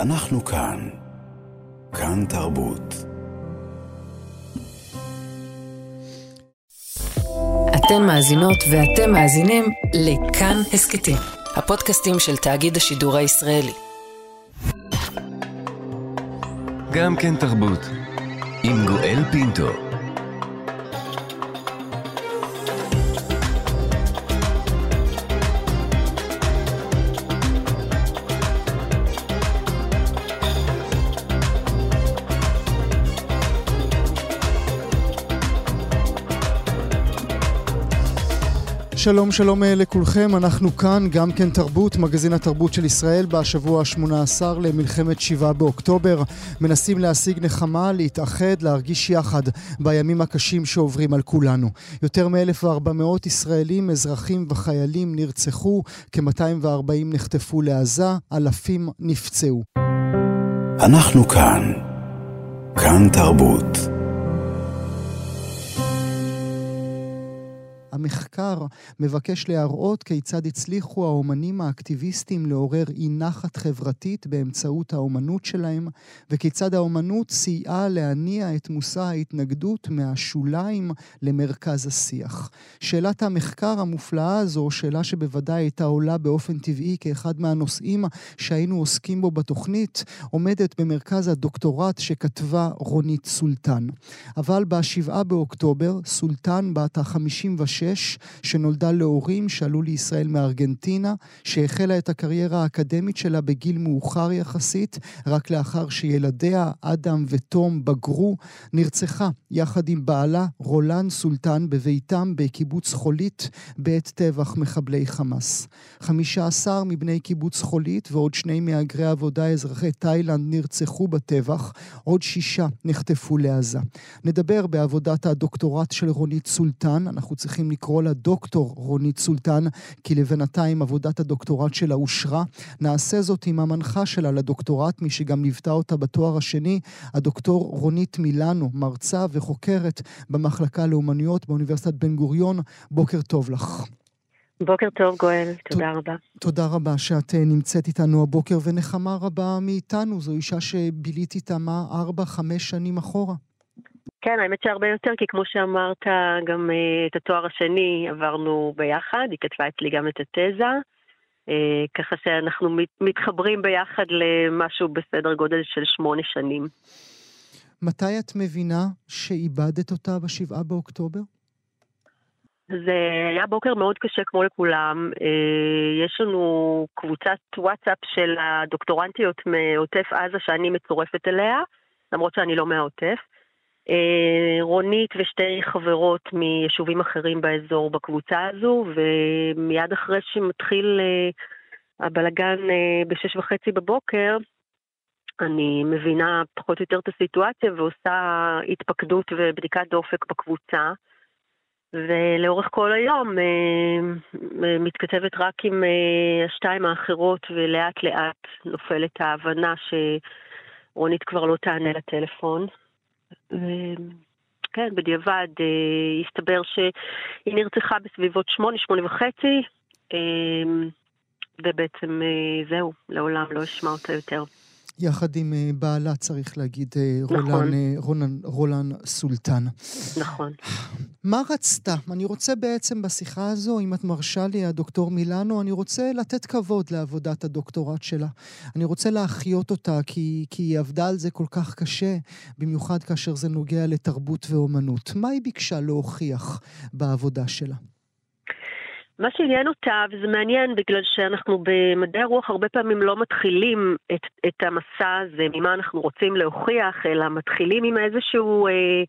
אנחנו כאן. כאן תרבות. אתן מאזינות ואתם מאזינים לכאן הסכתים, הפודקאסטים של תאגיד השידור הישראלי. גם כן תרבות, עם גואל פינטו. שלום שלום אה, לכולכם, אנחנו כאן, גם כן תרבות, מגזין התרבות של ישראל, בשבוע ה-18 למלחמת 7 באוקטובר. מנסים להשיג נחמה, להתאחד, להרגיש יחד בימים הקשים שעוברים על כולנו. יותר מ-1,400 ישראלים, אזרחים וחיילים נרצחו, כ-240 נחטפו לעזה, אלפים נפצעו. אנחנו כאן. כאן תרבות. המחקר מבקש להראות כיצד הצליחו האומנים האקטיביסטים לעורר אי נחת חברתית באמצעות האומנות שלהם, וכיצד האומנות סייעה להניע את מושא ההתנגדות מהשוליים למרכז השיח. שאלת המחקר המופלאה הזו, שאלה שבוודאי הייתה עולה באופן טבעי כאחד מהנושאים שהיינו עוסקים בו בתוכנית, עומדת במרכז הדוקטורט שכתבה רונית סולטן. אבל ב-7 באוקטובר, סולטן בת ה-56 6, שנולדה להורים שעלו לישראל מארגנטינה, שהחלה את הקריירה האקדמית שלה בגיל מאוחר יחסית, רק לאחר שילדיה, אדם ותום, בגרו, נרצחה יחד עם בעלה, רולן סולטן, בביתם בקיבוץ חולית בעת טבח מחבלי חמאס. 15 מבני קיבוץ חולית ועוד שני מהגרי עבודה אזרחי תאילנד נרצחו בטבח, עוד שישה נחטפו לעזה. נדבר בעבודת הדוקטורט של רונית סולטן, אנחנו צריכים לקרוא לה דוקטור רונית סולטן, כי לבינתיים עבודת הדוקטורט שלה אושרה. נעשה זאת עם המנחה שלה לדוקטורט, מי שגם ליוותה אותה בתואר השני, הדוקטור רונית מילנו, מרצה וחוקרת במחלקה לאומנויות באוניברסיטת בן גוריון. בוקר טוב לך. בוקר טוב גואל, תודה רבה. תודה רבה שאת אה, נמצאת איתנו הבוקר, ונחמה רבה מאיתנו. זו אישה שבילית איתה מה ארבע, חמש שנים אחורה. כן, האמת שהרבה יותר, כי כמו שאמרת, גם uh, את התואר השני עברנו ביחד, היא כתבה אצלי גם את התזה, uh, ככה שאנחנו מת, מתחברים ביחד למשהו בסדר גודל של שמונה שנים. מתי את מבינה שאיבדת אותה בשבעה באוקטובר? זה היה בוקר מאוד קשה כמו לכולם. Uh, יש לנו קבוצת וואטסאפ של הדוקטורנטיות מעוטף עזה שאני מצורפת אליה, למרות שאני לא מהעוטף. אה, רונית ושתי חברות מיישובים אחרים באזור בקבוצה הזו, ומיד אחרי שמתחיל אה, הבלגן אה, בשש וחצי בבוקר, אני מבינה פחות או יותר את הסיטואציה ועושה התפקדות ובדיקת דופק בקבוצה. ולאורך כל היום מתכתבת רק עם השתיים האחרות ולאט לאט נופלת ההבנה שרונית כבר לא תענה לטלפון. כן, בדיעבד אה, הסתבר שהיא נרצחה בסביבות שמונה, שמונה וחצי, אה, ובעצם אה, זהו, לעולם לא אשמע אותה יותר. יחד עם אה, בעלה, צריך להגיד, אה, נכון. רולן, אה, רולן, רולן סולטן. נכון. מה רצתה? אני רוצה בעצם בשיחה הזו, אם את מרשה לי, הדוקטור מילאנו, אני רוצה לתת כבוד לעבודת הדוקטורט שלה. אני רוצה להחיות אותה, כי, כי היא עבדה על זה כל כך קשה, במיוחד כאשר זה נוגע לתרבות ואומנות. מה היא ביקשה להוכיח בעבודה שלה? מה שעניין אותה, וזה מעניין בגלל שאנחנו במדעי הרוח הרבה פעמים לא מתחילים את, את המסע הזה, ממה אנחנו רוצים להוכיח, אלא מתחילים עם איזשהו אה,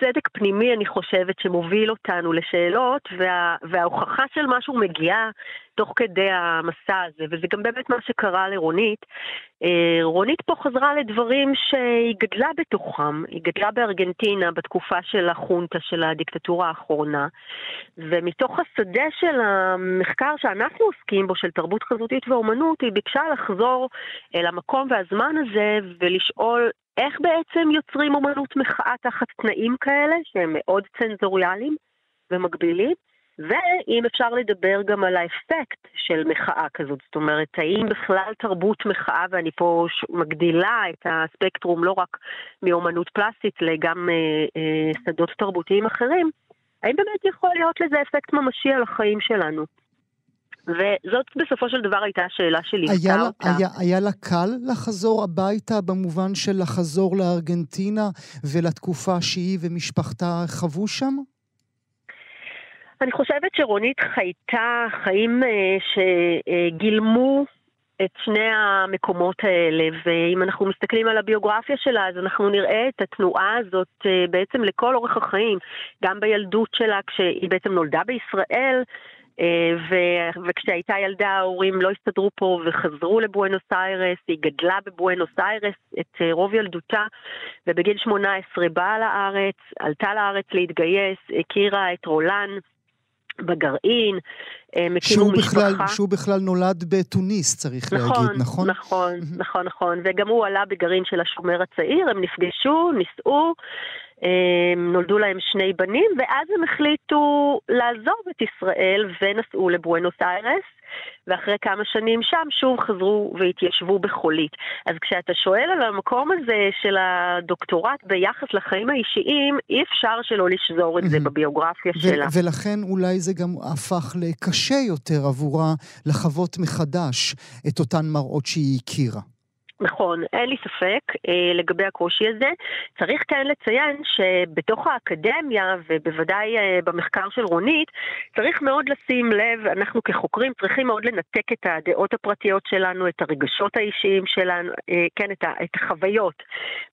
סדק פנימי, אני חושבת, שמוביל אותנו לשאלות, וה, וההוכחה של משהו מגיעה תוך כדי המסע הזה, וזה גם באמת מה שקרה לרונית. אה, רונית פה חזרה לדברים שהיא גדלה בתוכם, היא גדלה בארגנטינה בתקופה של החונטה, של הדיקטטורה האחרונה, ומתוך השדה של המחקר שאנחנו עוסקים בו, של תרבות חזותית ואומנות, היא ביקשה לחזור אל המקום והזמן הזה ולשאול איך בעצם יוצרים אומנות מחאה תחת תנאים כאלה, שהם מאוד צנזוריאליים ומגבילים. ואם אפשר לדבר גם על האפקט של מחאה כזאת, זאת אומרת, האם בכלל תרבות מחאה, ואני פה מגדילה את הספקטרום לא רק מאומנות פלסטית, לגם אה, אה, שדות תרבותיים אחרים, האם באמת יכול להיות לזה אפקט ממשי על החיים שלנו? וזאת בסופו של דבר הייתה השאלה שליוותה אותה. היה, היה לה קל לחזור הביתה במובן של לחזור לארגנטינה ולתקופה שהיא ומשפחתה חוו שם? אני חושבת שרונית חייתה חיים אה, שגילמו את שני המקומות האלה, ואם אנחנו מסתכלים על הביוגרפיה שלה, אז אנחנו נראה את התנועה הזאת אה, בעצם לכל אורך החיים, גם בילדות שלה, כשהיא בעצם נולדה בישראל, ו- וכשהייתה ילדה ההורים לא הסתדרו פה וחזרו לבואנוס איירס, היא גדלה בבואנוס איירס את רוב ילדותה, ובגיל 18 באה לארץ, עלתה לארץ להתגייס, הכירה את רולן. בגרעין, הם הקימו משפחה. בכלל, שהוא בכלל נולד בתוניס, צריך נכון, להגיד, נכון? נכון, נכון, נכון. וגם הוא עלה בגרעין של השומר הצעיר, הם נפגשו, נישאו, נולדו להם שני בנים, ואז הם החליטו לעזוב את ישראל ונסעו לבואנוס איירס. ואחרי כמה שנים שם שוב חזרו והתיישבו בחולית. אז כשאתה שואל על המקום הזה של הדוקטורט ביחס לחיים האישיים, אי אפשר שלא לשזור את זה בביוגרפיה שלה. ולכן אולי זה גם הפך לקשה יותר עבורה לחוות מחדש את אותן מראות שהיא הכירה. נכון, אין לי ספק אה, לגבי הקושי הזה. צריך כן לציין שבתוך האקדמיה, ובוודאי אה, במחקר של רונית, צריך מאוד לשים לב, אנחנו כחוקרים צריכים מאוד לנתק את הדעות הפרטיות שלנו, את הרגשות האישיים שלנו, אה, כן, את, ה, את החוויות.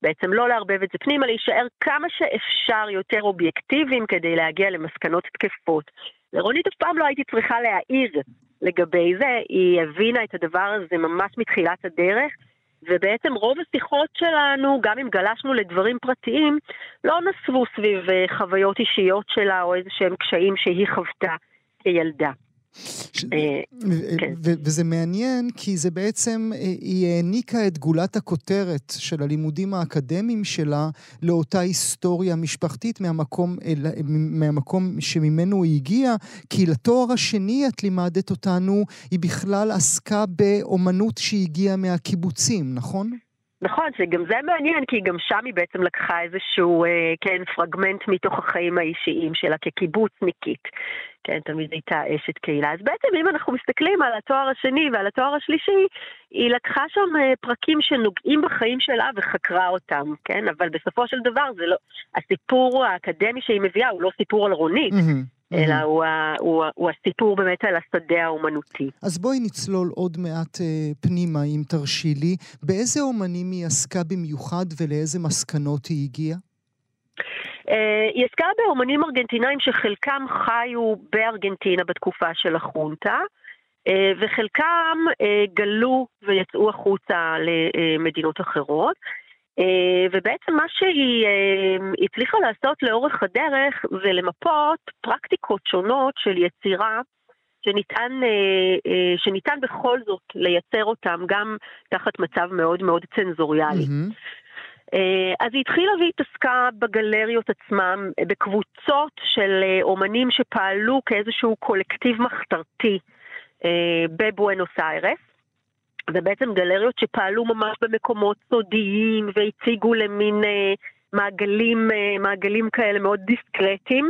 בעצם לא לערבב את זה פנימה, להישאר כמה שאפשר יותר אובייקטיביים כדי להגיע למסקנות תקפות. לרונית אף פעם לא הייתי צריכה להעיר לגבי זה, היא הבינה את הדבר הזה ממש מתחילת הדרך. ובעצם רוב השיחות שלנו, גם אם גלשנו לדברים פרטיים, לא נסבו סביב אה, חוויות אישיות שלה או איזה שהם קשיים שהיא חוותה כילדה. ש... אה, כן. וזה מעניין כי זה בעצם, אה, היא העניקה את גולת הכותרת של הלימודים האקדמיים שלה לאותה היסטוריה משפחתית מהמקום, מהמקום שממנו היא הגיעה, כי לתואר השני את לימדת אותנו, היא בכלל עסקה באומנות שהגיעה מהקיבוצים, נכון? נכון, שגם זה מעניין, כי גם שם היא בעצם לקחה איזשהו, אה, כן, פרגמנט מתוך החיים האישיים שלה כקיבוצניקית. כן, תמיד הייתה אשת קהילה. אז בעצם אם אנחנו מסתכלים על התואר השני ועל התואר השלישי, היא לקחה שם אה, פרקים שנוגעים בחיים שלה וחקרה אותם, כן? אבל בסופו של דבר זה לא... הסיפור האקדמי שהיא מביאה הוא לא סיפור על רונית. Mm-hmm. אלא mm-hmm. הוא, הוא, הוא הסיפור באמת על השדה האומנותי. אז בואי נצלול עוד מעט אה, פנימה, אם תרשי לי. באיזה אומנים היא עסקה במיוחד ולאיזה מסקנות היא הגיעה? אה, היא עסקה באומנים ארגנטינאים שחלקם חיו בארגנטינה בתקופה של החונטה. אה, וחלקם אה, גלו ויצאו החוצה למדינות אחרות. אה, ובעצם מה שהיא אה, הצליחה לעשות לאורך הדרך זה למפות פרקטיקות שונות של יצירה שניתן, אה, שניתן בכל זאת לייצר אותם גם תחת מצב מאוד מאוד צנזוריאלי. Mm-hmm. אז היא התחילה והתעסקה בגלריות עצמם, בקבוצות של אומנים שפעלו כאיזשהו קולקטיב מחתרתי בבואנוס איירס. זה בעצם גלריות שפעלו ממש במקומות סודיים והציגו למין אה, מעגלים, אה, מעגלים כאלה מאוד דיסקרטיים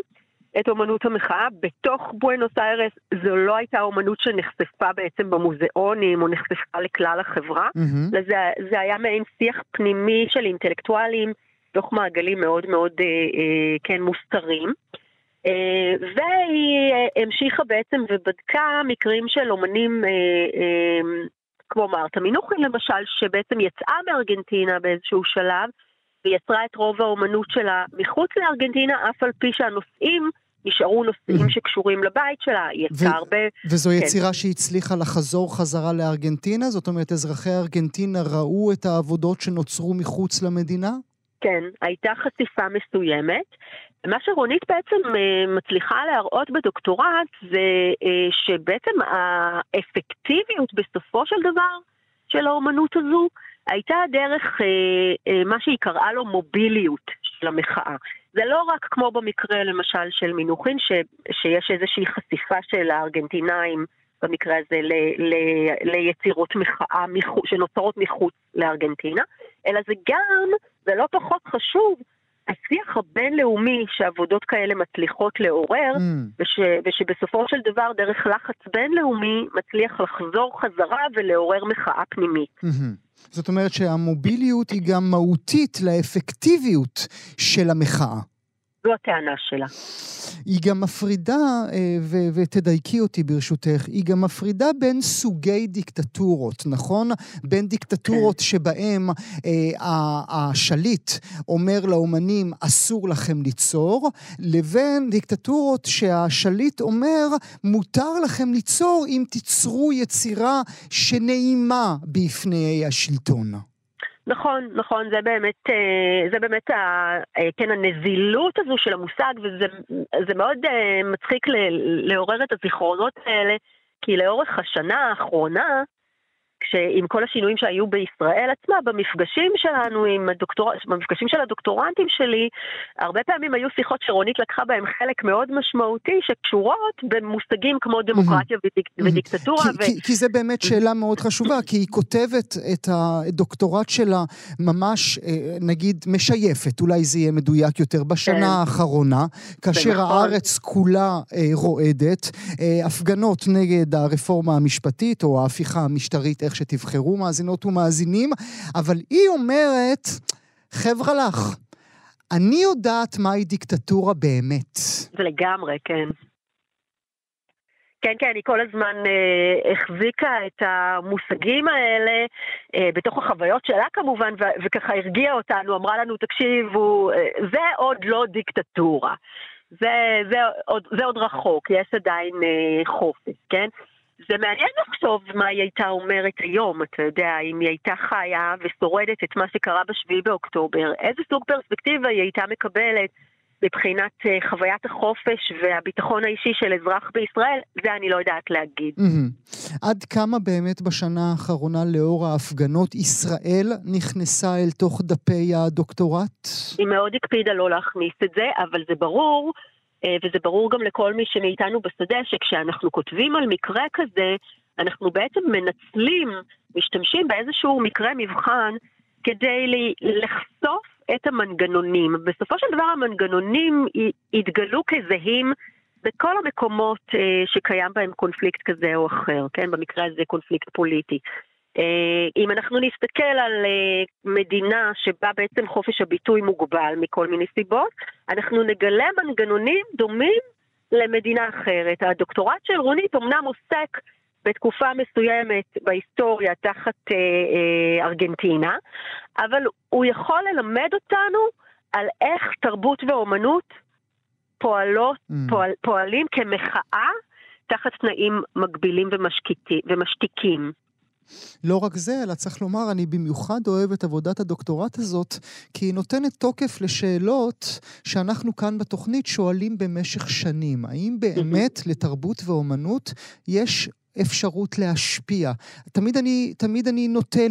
את אומנות המחאה. בתוך בואנוס איירס זו לא הייתה אומנות שנחשפה בעצם במוזיאונים או נחשפה לכלל החברה, mm-hmm. זה, זה היה מעין שיח פנימי של אינטלקטואלים, תוך מעגלים מאוד מאוד אה, אה, כן מוסתרים. Uh, והיא uh, המשיכה בעצם ובדקה מקרים של אומנים uh, כמו מרתה מינוכין למשל, שבעצם יצאה מארגנטינה באיזשהו שלב, ויצרה את רוב האומנות שלה מחוץ לארגנטינה, אף על פי שהנושאים נשארו נושאים mm-hmm. שקשורים לבית שלה, היא יצאה הרבה... וזו כן. יצירה שהצליחה לחזור חזרה לארגנטינה? זאת אומרת, אזרחי ארגנטינה ראו את העבודות שנוצרו מחוץ למדינה? כן, הייתה חשיפה מסוימת. מה שרונית בעצם אה, מצליחה להראות בדוקטורט זה אה, שבעצם האפקטיביות בסופו של דבר של האומנות הזו הייתה דרך אה, מה שהיא קראה לו מוביליות של המחאה. זה לא רק כמו במקרה למשל של מינוחין, ש, שיש איזושהי חשיפה של הארגנטינאים, במקרה הזה, ל, ל, ליצירות מחאה מחו, שנוצרות מחוץ לארגנטינה, אלא זה גם, זה לא פחות חשוב, השיח הבינלאומי שעבודות כאלה מצליחות לעורר, mm. וש, ושבסופו של דבר דרך לחץ בינלאומי מצליח לחזור חזרה ולעורר מחאה פנימית. Mm-hmm. זאת אומרת שהמוביליות היא גם מהותית לאפקטיביות של המחאה. זו הטענה שלה. היא גם מפרידה, אה, ו- ותדייקי אותי ברשותך, היא גם מפרידה בין סוגי דיקטטורות, נכון? בין דיקטטורות כן. שבהם אה, השליט אומר לאומנים אסור לכם ליצור, לבין דיקטטורות שהשליט אומר מותר לכם ליצור אם תיצרו יצירה שנעימה בפני השלטון. נכון, נכון, זה באמת, אה, זה באמת, ה, אה, כן, הנזילות הזו של המושג, וזה מאוד אה, מצחיק לעורר את הזיכרונות האלה, כי לאורך השנה האחרונה, כשעם כל השינויים שהיו בישראל עצמה, במפגשים שלנו עם הדוקטור... במפגשים של הדוקטורנטים שלי, הרבה פעמים היו שיחות שרונית לקחה בהם חלק מאוד משמעותי, שקשורות במושגים כמו דמוקרטיה ודיק... ודיקטטורה. כי, ו... כי, כי זה באמת שאלה מאוד חשובה, כי היא כותבת את הדוקטורט שלה ממש, אה, נגיד, משייפת, אולי זה יהיה מדויק יותר, בשנה כן. האחרונה, כאשר נכון. הארץ כולה אה, רועדת, אה, הפגנות נגד הרפורמה המשפטית או ההפיכה המשטרית, איך שתבחרו מאזינות ומאזינים, אבל היא אומרת, חבר'ה לך, אני יודעת מהי דיקטטורה באמת. לגמרי, כן. כן, כן, היא כל הזמן אה, החזיקה את המושגים האלה אה, בתוך החוויות שלה כמובן, ו- וככה הרגיעה אותנו, אמרה לנו, תקשיבו, אה, זה עוד לא דיקטטורה. זה, זה, עוד, זה עוד רחוק, יש עדיין אה, חופש, כן? זה מעניין לחשוב מה היא הייתה אומרת היום, אתה יודע, אם היא הייתה חיה ושורדת את מה שקרה בשביעי באוקטובר, איזה סוג פרספקטיבה היא הייתה מקבלת מבחינת אה, חוויית החופש והביטחון האישי של אזרח בישראל, זה אני לא יודעת להגיד. עד כמה באמת בשנה האחרונה, לאור ההפגנות, ישראל נכנסה אל תוך דפי הדוקטורט? היא מאוד הקפידה לא להכניס את זה, אבל זה ברור וזה ברור גם לכל מי שמאיתנו בשדה, שכשאנחנו כותבים על מקרה כזה, אנחנו בעצם מנצלים, משתמשים באיזשהו מקרה מבחן כדי לחשוף את המנגנונים. בסופו של דבר המנגנונים יתגלו כזהים בכל המקומות אה, שקיים בהם קונפליקט כזה או אחר, כן? במקרה הזה קונפליקט פוליטי. אה, אם אנחנו נסתכל על אה, מדינה שבה בעצם חופש הביטוי מוגבל מכל מיני סיבות, אנחנו נגלה מנגנונים דומים למדינה אחרת. הדוקטורט של רונית אמנם עוסק בתקופה מסוימת בהיסטוריה תחת אה, אה, ארגנטינה, אבל הוא יכול ללמד אותנו על איך תרבות ואומנות פועלות, mm. פועל, פועלים כמחאה תחת תנאים מגבילים ומשתיקים. לא רק זה, אלא צריך לומר, אני במיוחד אוהב את עבודת הדוקטורט הזאת, כי היא נותנת תוקף לשאלות שאנחנו כאן בתוכנית שואלים במשך שנים. האם באמת לתרבות ואומנות יש אפשרות להשפיע. תמיד אני, תמיד אני נוטה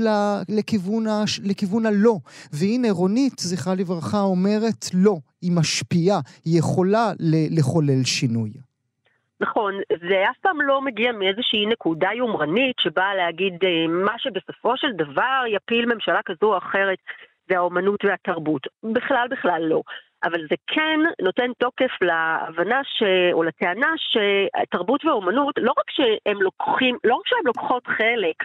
לכיוון, ה, לכיוון הלא. והנה רונית, זכרה לברכה, אומרת לא, היא משפיעה, היא יכולה לחולל שינוי. נכון, זה אף פעם לא מגיע מאיזושהי נקודה יומרנית שבאה להגיד אה, מה שבסופו של דבר יפיל ממשלה כזו או אחרת זה האומנות והתרבות. בכלל בכלל לא. אבל זה כן נותן תוקף להבנה ש... או לטענה שתרבות ואומנות, לא רק שהם לוקחים, לא רק שהן לוקחות חלק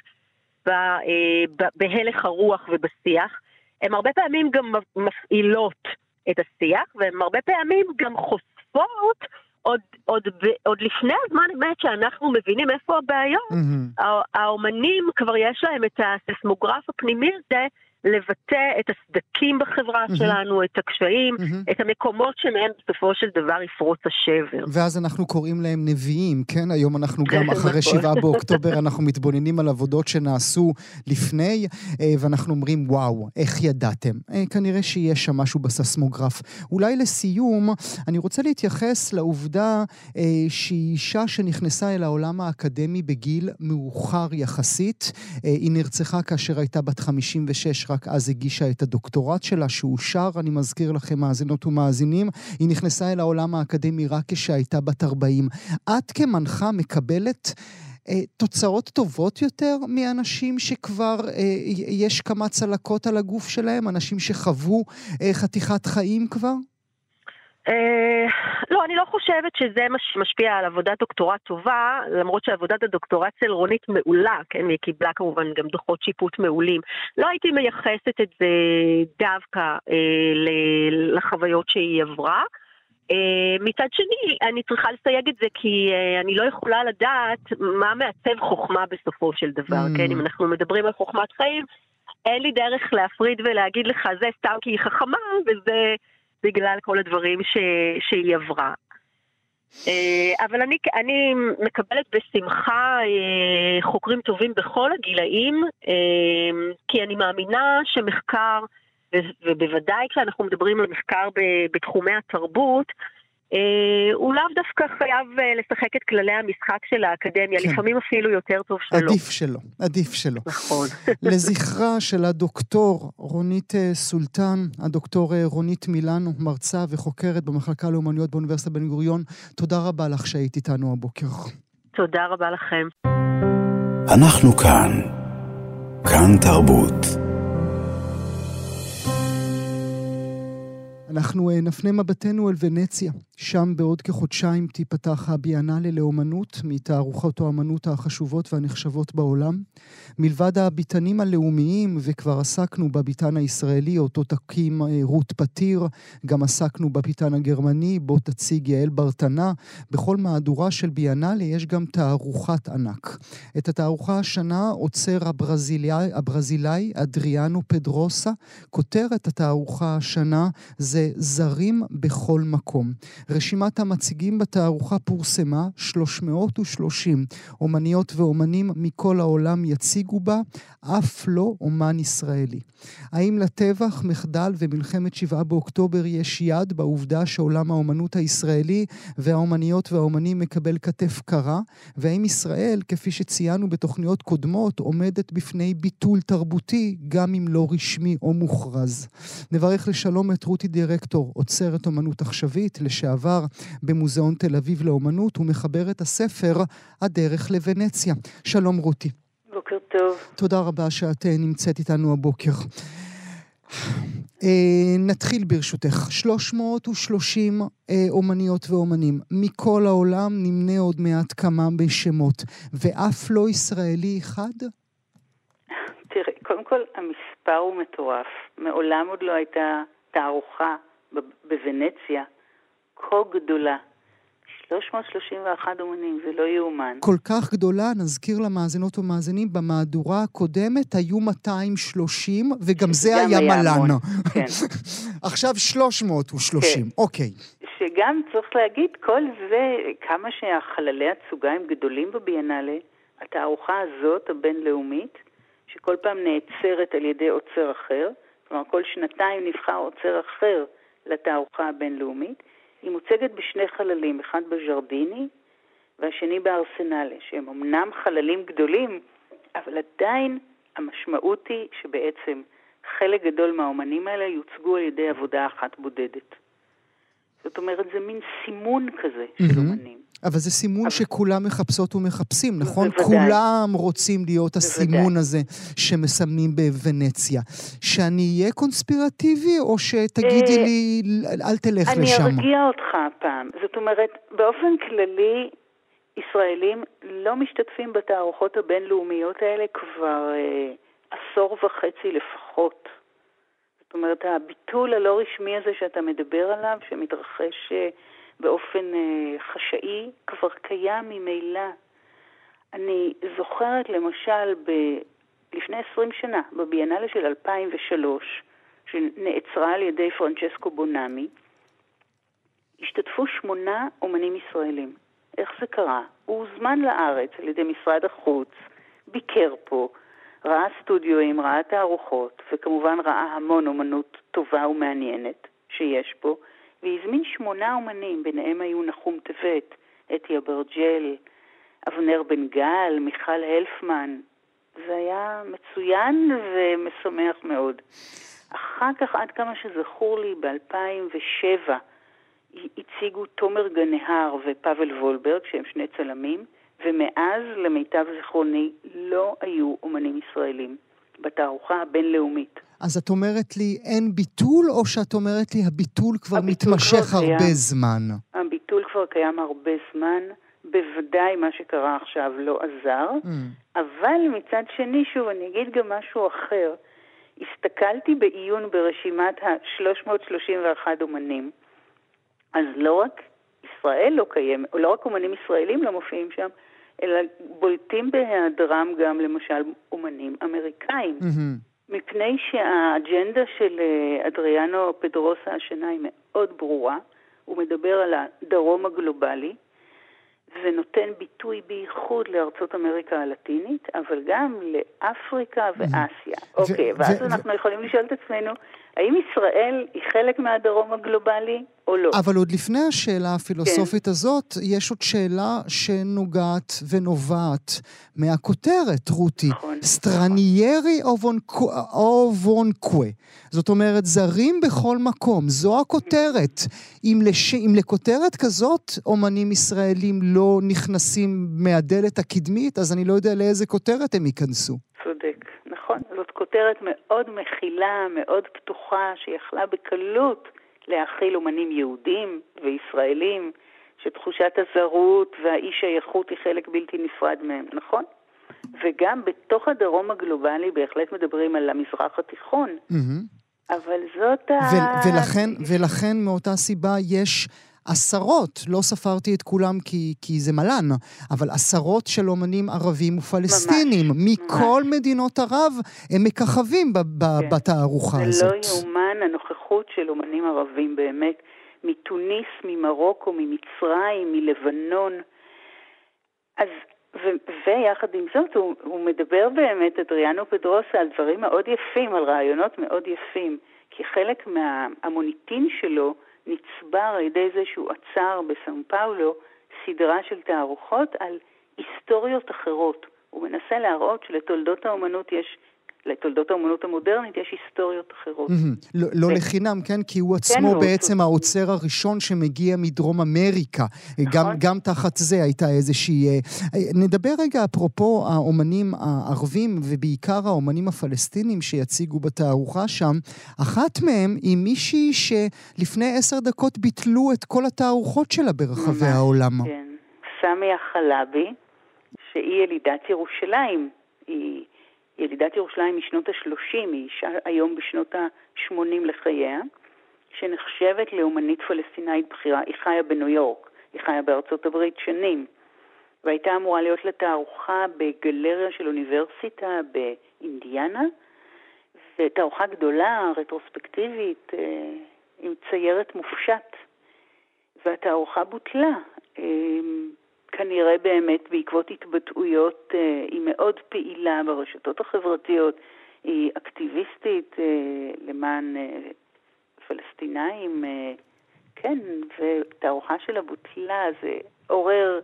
ב... אה, בהלך הרוח ובשיח, הן הרבה פעמים גם מפעילות את השיח, והן הרבה פעמים גם חושפות עוד, עוד, עוד לפני הזמן אמת שאנחנו מבינים איפה הבעיות, mm-hmm. האומנים כבר יש להם את הסיסמוגרף הפנימי הזה לבטא את הסדקים בחברה mm-hmm. שלנו, את הקשיים, mm-hmm. את המקומות שמהם בסופו של דבר יפרוץ השבר. ואז אנחנו קוראים להם נביאים, כן? היום אנחנו גם אחרי נכון. שבעה באוקטובר, אנחנו מתבוננים על עבודות שנעשו לפני, אה, ואנחנו אומרים, וואו, איך ידעתם? אה, כנראה שיש שם משהו בססמוגרף. אולי לסיום, אני רוצה להתייחס לעובדה אה, שהיא אישה שנכנסה אל העולם האקדמי בגיל מאוחר יחסית. היא נרצחה כאשר הייתה בת 56, רק אז הגישה את הדוקטורט שלה, שאושר, אני מזכיר לכם, מאזינות ומאזינים. היא נכנסה אל העולם האקדמי רק כשהייתה בת 40. את כמנחה מקבלת... אה, תוצאות טובות יותר מאנשים שכבר אה, יש כמה צלקות על הגוף שלהם, אנשים שחוו אה, חתיכת חיים כבר? אה, לא, אני לא חושבת שזה מה שמשפיע על עבודת דוקטורט טובה, למרות שעבודת הדוקטורט של רונית מעולה, כן, היא קיבלה כמובן גם דוחות שיפוט מעולים. לא הייתי מייחסת את זה דווקא אה, לחוויות שהיא עברה. אה, מצד שני, אני צריכה לסייג את זה כי אה, אני לא יכולה לדעת מה מעצב חוכמה בסופו של דבר, mm. כן? אם אנחנו מדברים על חוכמת חיים, אין לי דרך להפריד ולהגיד לך, זה סתם כי היא חכמה, וזה בגלל כל הדברים ש... שהיא עברה. אה, אבל אני, אני מקבלת בשמחה חוקרים טובים בכל הגילאים, כי אני מאמינה שמחקר ובוודאי כשאנחנו מדברים על מחקר בתחומי התרבות, אה, הוא לאו דווקא חייב אה, לשחק את כללי המשחק של האקדמיה, כן. לפעמים אפילו יותר טוב שלא. עדיף שלא, עדיף שלא. נכון. לזכרה של הדוקטור רונית אה, סולטן, הדוקטור רונית מילנו, מרצה וחוקרת במחלקה לאומנויות באוניברסיטת בן גוריון, תודה רבה לך שהיית איתנו הבוקר. תודה רבה לכם. אנחנו כאן. כאן תרבות. אנחנו אה, נפנה מבטנו אל ונציה. שם בעוד כחודשיים תיפתח הביאנלה לאומנות, מתערוכות האומנות החשובות והנחשבות בעולם. מלבד הביתנים הלאומיים, וכבר עסקנו בביתן הישראלי, אותו תקים אה, רות פתיר, גם עסקנו בביתן הגרמני, בו תציג יעל ברטנה. בכל מהדורה של ביאנלה יש גם תערוכת ענק. את התערוכה השנה עוצר הברזילאי, הברזילאי אדריאנו פדרוסה. כותרת התערוכה השנה זה זרים בכל מקום. רשימת המציגים בתערוכה פורסמה, 330 אומניות ואומנים מכל העולם יציגו בה, אף לא אומן ישראלי. האם לטבח, מחדל ומלחמת שבעה באוקטובר יש יד בעובדה שעולם האומנות הישראלי והאומניות והאומנים מקבל כתף קרה? והאם ישראל, כפי שציינו בתוכניות קודמות, עומדת בפני ביטול תרבותי, גם אם לא רשמי או מוכרז? נברך לשלום את רותי דירקטור, עוצרת אומנות עכשווית, לשעבר במוזיאון תל אביב לאומנות, ומחבר את הספר הדרך לוונציה. שלום רותי. בוקר טוב. תודה רבה שאת אה, נמצאת איתנו הבוקר. אה, נתחיל ברשותך. 330 אה, אומניות ואומנים מכל העולם, נמנה עוד מעט כמה בשמות, ואף לא ישראלי אחד? תראה, קודם כל המספר הוא מטורף. מעולם עוד לא הייתה תערוכה בוונציה כה גדולה. 331 אומנים, זה לא יאומן. כל כך גדולה, נזכיר למאזינות ומאזינים, במהדורה הקודמת היו 230, וגם זה היה מלאנה. כן. עכשיו 330, כן. אוקיי. שגם צריך להגיד, כל זה, כמה שהחללי הצוגה הם גדולים בביאנלה, התערוכה הזאת, הבינלאומית, שכל פעם נעצרת על ידי עוצר אחר, כלומר כל שנתיים נבחר עוצר אחר לתערוכה הבינלאומית, היא מוצגת בשני חללים, אחד בז'רדיני והשני בארסנלה, שהם אמנם חללים גדולים, אבל עדיין המשמעות היא שבעצם חלק גדול מהאומנים האלה יוצגו על ידי עבודה אחת בודדת. זאת אומרת, זה מין סימון כזה של mm-hmm. אומנים. אבל זה סימון אבל... שכולם מחפשות ומחפשים, נכון? בוודאי. כולם רוצים להיות הסימון בוודאי. הזה שמסמנים בוונציה. שאני אהיה קונספירטיבי, או שתגידי אה, לי, אל תלך אני לשם? אני ארגיע אותך הפעם. זאת אומרת, באופן כללי, ישראלים לא משתתפים בתערוכות הבינלאומיות האלה כבר אה, עשור וחצי לפחות. זאת אומרת, הביטול הלא רשמי הזה שאתה מדבר עליו, שמתרחש... אה, באופן אה, חשאי כבר קיים ממילא. אני זוכרת למשל ב... לפני 20 שנה, בביאנלה של 2003, שנעצרה על ידי פרנצ'סקו בונאמי, השתתפו שמונה אומנים ישראלים. איך זה קרה? הוא הוזמן לארץ על ידי משרד החוץ, ביקר פה, ראה סטודיואים, ראה תערוכות, וכמובן ראה המון אומנות טובה ומעניינת שיש פה, והזמין שמונה אומנים, ביניהם היו נחום טבת, אתי אברג'ל, אבנר בן גל, מיכל הלפמן, זה היה מצוין ומשמח מאוד. אחר כך, עד כמה שזכור לי, ב-2007 הציגו תומר גנהר ופאבל וולברג, שהם שני צלמים, ומאז, למיטב זיכרוני, לא היו אומנים ישראלים בתערוכה הבינלאומית. אז את אומרת לי אין ביטול, או שאת אומרת לי הביטול כבר הביטול מתמשך כבר הרבה קיים. זמן? הביטול כבר קיים הרבה זמן, בוודאי מה שקרה עכשיו לא עזר, Mm. אבל מצד שני, שוב, אני אגיד גם משהו אחר. הסתכלתי בעיון ברשימת ה-331 אומנים, אז לא רק ישראל לא קיימת, לא רק אומנים ישראלים לא מופיעים שם, אלא בולטים בהיעדרם גם למשל אומנים אמריקאים. מהמם. מפני שהאג'נדה של אה, אדריאנו פדרוסה השנה היא מאוד ברורה, הוא מדבר על הדרום הגלובלי, ונותן ביטוי בייחוד לארצות אמריקה הלטינית, אבל גם לאפריקה ואסיה. אוקיי, ואז ו- אנחנו יכולים לשאול את עצמנו, האם ישראל היא חלק מהדרום הגלובלי או לא? אבל עוד לפני השאלה הפילוסופית הזאת, יש עוד שאלה שנוגעת ונובעת מהכותרת, רותי. נכון. Stranieri Ovunque. זאת אומרת, זרים בכל מקום. זו הכותרת. אם, לש... אם לכותרת כזאת אומנים ישראלים לא נכנסים מהדלת הקדמית, אז אני לא יודע לאיזה כותרת הם ייכנסו. כותרת מאוד מכילה, מאוד פתוחה, שיכלה בקלות להכיל אומנים יהודים וישראלים, שתחושת הזרות והאי שייכות היא חלק בלתי נפרד מהם, נכון? וגם בתוך הדרום הגלובלי בהחלט מדברים על המזרח התיכון, מהמם. אבל זאת ה... ו- ולכן, ולכן מאותה סיבה יש עשרות, לא ספרתי את כולם כי, כי זה מלן, אבל עשרות של אומנים ערבים ופלסטינים ממש, מכל מדינות ערב, הם מככבים ב- ב- כן. בתערוכה זה הזאת. לא יאומן הנוכחות של אומנים ערבים באמת, מתוניס, ממרוקו, ממצרים, מלבנון. אז, ו- ויחד עם זאת, הוא, הוא מדבר באמת, אדריאנו פדרוסה, על דברים מאוד יפים, על רעיונות מאוד יפים, כי חלק מהמוניטין שלו נצבר על ידי זה שהוא עצר בסאו פאולו סדרה של תערוכות על היסטוריות אחרות. הוא מנסה להראות שלתולדות האומנות יש, לתולדות האומנות המודרנית יש היסטוריות אחרות. מהמם. לא, לא כן. לחינם, כן? כי הוא עצמו הוא- בעצם העוצר הראשון שמגיע מדרום אמריקה. גם, נכון. גם תחת זה הייתה איזושהי... אה, אה, נדבר רגע אפרופו האומנים הערבים, ובעיקר האומנים הפלסטינים שיציגו בתערוכה שם. אחת מהם היא מישהי שלפני עשר דקות ביטלו את כל התערוכות שלה ברחבי ממש, העולם. כן. סמיה חלבי, שהיא ילידת ירושלים. היא ילידת ירושלים משנות ה-30, היא אישה היום בשנות ה-80 לחייה, שנחשבת לאומנית פלסטינאית בכירה. היא חיה בניו יורק, היא חיה בארצות הברית שנים, והייתה אמורה להיות לה תערוכה בגלריה של אוניברסיטה באינדיאנה, ותערוכה גדולה, רטרוספקטיבית, אה, עם ציירת מופשט. והתערוכה בוטלה. אה, כנראה באמת בעקבות התבטאויות, אה, היא מאוד פעילה ברשתות החברתיות, היא אקטיביסטית אה, למען אה, פלסטינאים, כן, ותערוכה שלה בוטלה, זה עורר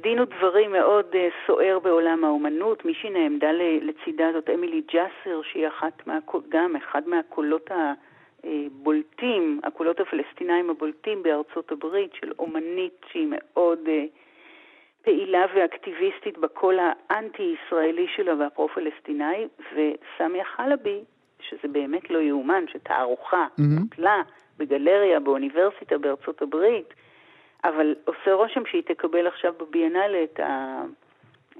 דין ודברים מאוד סוער בעולם האומנות. מי שנעמדה לצידה זאת אמילי ג'אסר, שהיא אחת מה, גם אחד מהקולות הבולטים, הקולות הפלסטינאים הבולטים בארצות הברית, של אומנית שהיא מאוד אה, פעילה ואקטיביסטית בקול האנטי-ישראלי שלה והפרו-פלסטיני, וסמיה חלבי, שזה באמת לא יאומן, שתערוכה מהמם. בוטלה בגלריה, באוניברסיטה בארצות הברית, אבל עושה רושם שהיא תקבל עכשיו בביאנלה את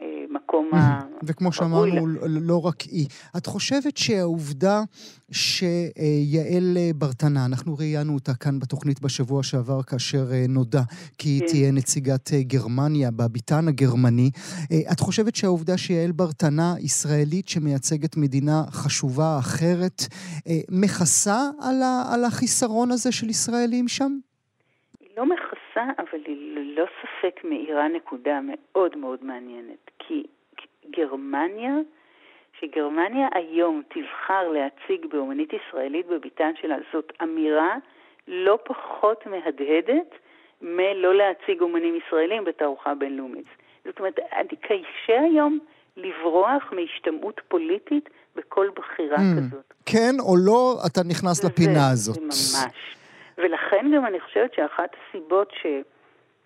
המקום ה... וכמו ראוי שאמרנו, לא רק היא. את חושבת שהעובדה שיעל ברטנה, אנחנו ראיינו אותה כאן בתוכנית בשבוע שעבר, כאשר אה, נודע כי היא כן. תהיה נציגת אה, גרמניה בביתן הגרמני, אה, את חושבת שהעובדה שיעל ברטנה, ישראלית שמייצגת מדינה חשובה אחרת, אה, מכסה על החיסרון הזה של ישראלים שם? היא לא מכסה, אבל היא ללא ספק מאירה נקודה מאוד מאוד מעניינת. כי גרמניה, שגרמניה היום תבחר להציג באומנית ישראלית בביתן שלה, זאת אמירה לא פחות מהדהדת מלא להציג אומנים ישראלים בתערוכה בינלאומית. זאת אומרת, אני קשה היום לברוח מהשתמעות פוליטית בכל בחירה Mm. כזאת. כן או לא, אתה נכנס זה- לפינה הזאת. זה ממש. ולכן גם אני חושבת שאחת הסיבות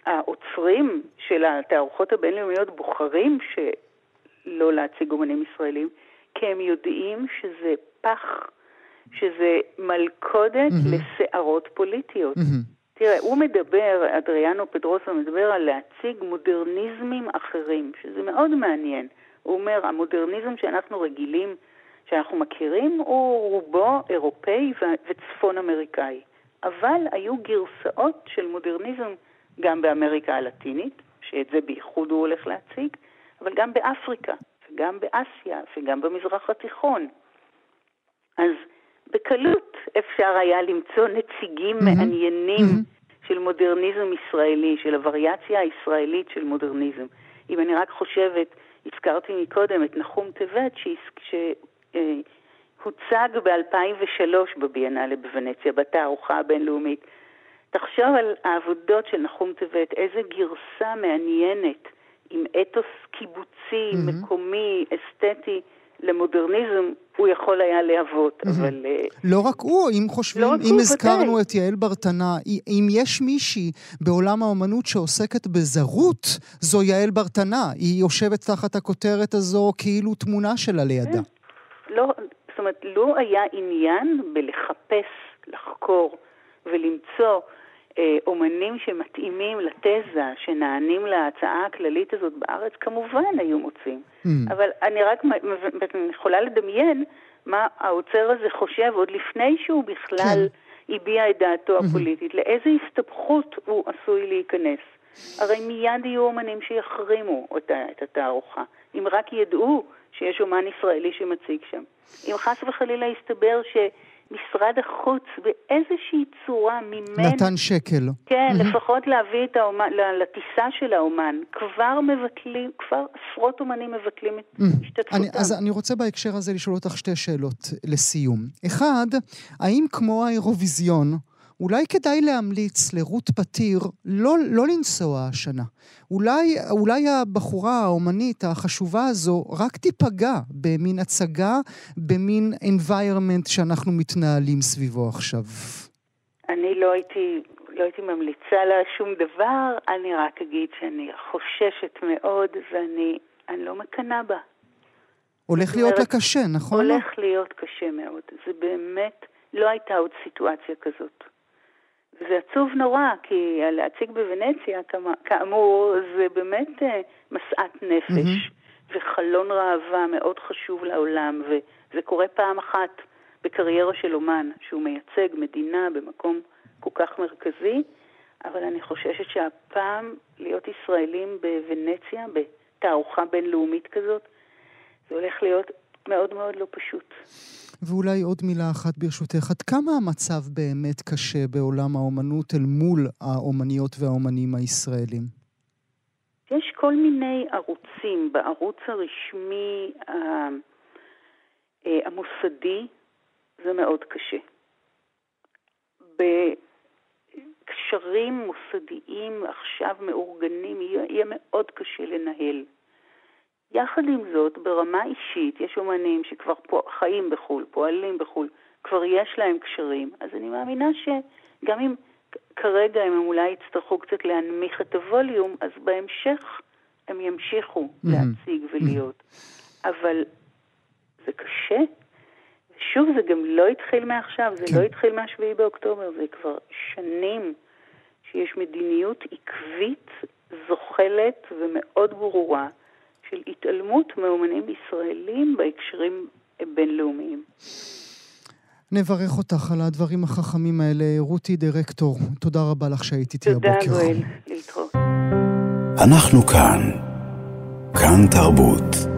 שהאוצרים של התערוכות הבינלאומיות בוחרים שלא להציג אומנים ישראלים, כי הם יודעים שזה פח, שזה מלכודת מהמם. לסערות פוליטיות. מהמם. תראה, הוא מדבר, אדריאנו פדרוסו מדבר על להציג מודרניזמים אחרים, שזה מאוד מעניין. הוא אומר, המודרניזם שאנחנו רגילים, שאנחנו מכירים, הוא רובו אירופאי וצפון אמריקאי. אבל היו גרסאות של מודרניזם גם באמריקה הלטינית, שאת זה בייחוד הוא הולך להציג, אבל גם באפריקה, וגם באסיה, וגם במזרח התיכון. אז בקלות אפשר היה למצוא נציגים מהמם. מעניינים מהמם. של מודרניזם ישראלי, של הווריאציה הישראלית של מודרניזם. אם אני רק חושבת, הזכרתי מקודם את נחום טבת, שהוצג ב-2003 בביאנלה בוונציה, בתערוכה הבינלאומית. תחשוב על העבודות של נחום טבת, איזה גרסה מעניינת, עם אתוס קיבוצי, מהמם. מקומי, אסתטי, למודרניזם, הוא יכול היה להוות, מהמם. אבל... אה, לא רק הוא, אם חושבים, לא אם הזכרנו ודאי. את יעל ברטנה, אם יש מישהי בעולם האומנות שעוסקת בזרות, זו יעל ברטנה. היא יושבת תחת הכותרת הזו כאילו תמונה שלה לידה. לא, זאת אומרת, לו היה עניין בלחפש, לחקור ולמצוא אה, אומנים שמתאימים לתזה, שנענים להצעה הכללית הזאת בארץ, כמובן היו מוצאים. Mm. אבל אני רק יכולה לדמיין מה האוצר הזה חושב עוד לפני שהוא בכלל הביע את דעתו הפוליטית, לאיזה הסתבכות הוא עשוי להיכנס. הרי מיד יהיו אומנים שיחרימו את ה- את התערוכה, אם רק ידעו שיש אומן ישראלי שמציג שם. אם חס וחלילה יסתבר שמשרד החוץ באיזושהי צורה מימן... נתן שקל. כן, מהמם. לפחות להביא את האומן, לטיסה של האומן. כבר מבטלים, כבר עשרות אומנים מבטלים את Mm. השתתפותם. אני, אז אני רוצה בהקשר הזה לשאול אותך שתי שאלות לסיום. אחד, האם כמו האירוויזיון, אולי כדאי להמליץ לרות פתיר לא, לא לנסוע השנה? אולי, אולי הבחורה האומנית החשובה הזו רק תיפגע במין הצגה, במין environment שאנחנו מתנהלים סביבו עכשיו. אני לא הייתי, לא הייתי ממליצה לה שום דבר, אני רק אגיד שאני חוששת מאוד ואני אני לא מקנאה בה. הולך להיות לה קשה, נכון? הולך להיות קשה מאוד. זה באמת, לא הייתה עוד סיטואציה כזאת. וזה עצוב נורא, כי להציג בוונציה, כאמור, זה באמת אה, משאת נפש, מהמם. וחלון ראווה מאוד חשוב לעולם, וזה קורה פעם אחת בקריירה של אומן, שהוא מייצג מדינה במקום כל כך מרכזי, אבל אני חוששת שהפעם להיות ישראלים בוונציה, בתערוכה בינלאומית כזאת, זה הולך להיות מאוד מאוד לא פשוט. ואולי עוד מילה אחת ברשותך, עד כמה המצב באמת קשה בעולם האומנות אל מול האומניות והאומנים הישראלים? יש כל מיני ערוצים בערוץ הרשמי ה- אה, המוסדי, זה מאוד קשה. בקשרים מוסדיים עכשיו מאורגנים יהיה מאוד קשה לנהל. יחד עם זאת, ברמה אישית, יש אומנים שכבר פה, חיים בחו"ל, פועלים בחו"ל, כבר יש להם קשרים, אז אני מאמינה שגם אם כרגע הם אולי יצטרכו קצת להנמיך את הווליום, אז בהמשך הם ימשיכו מהמם. להציג ולהיות. אבל זה קשה. שוב, זה גם לא התחיל מעכשיו, זה כן. לא התחיל מה-7 באוקטובר, זה כבר שנים שיש מדיניות עקבית, זוחלת ומאוד ברורה של התעלמות מאומנים ישראלים בהקשרים בינלאומיים. נברך אותך על הדברים החכמים האלה. רותי דירקטור, תודה רבה לך שהיית איתי תודה, הבוקר. גואל. להתראות. אנחנו כאן. כאן תרבות.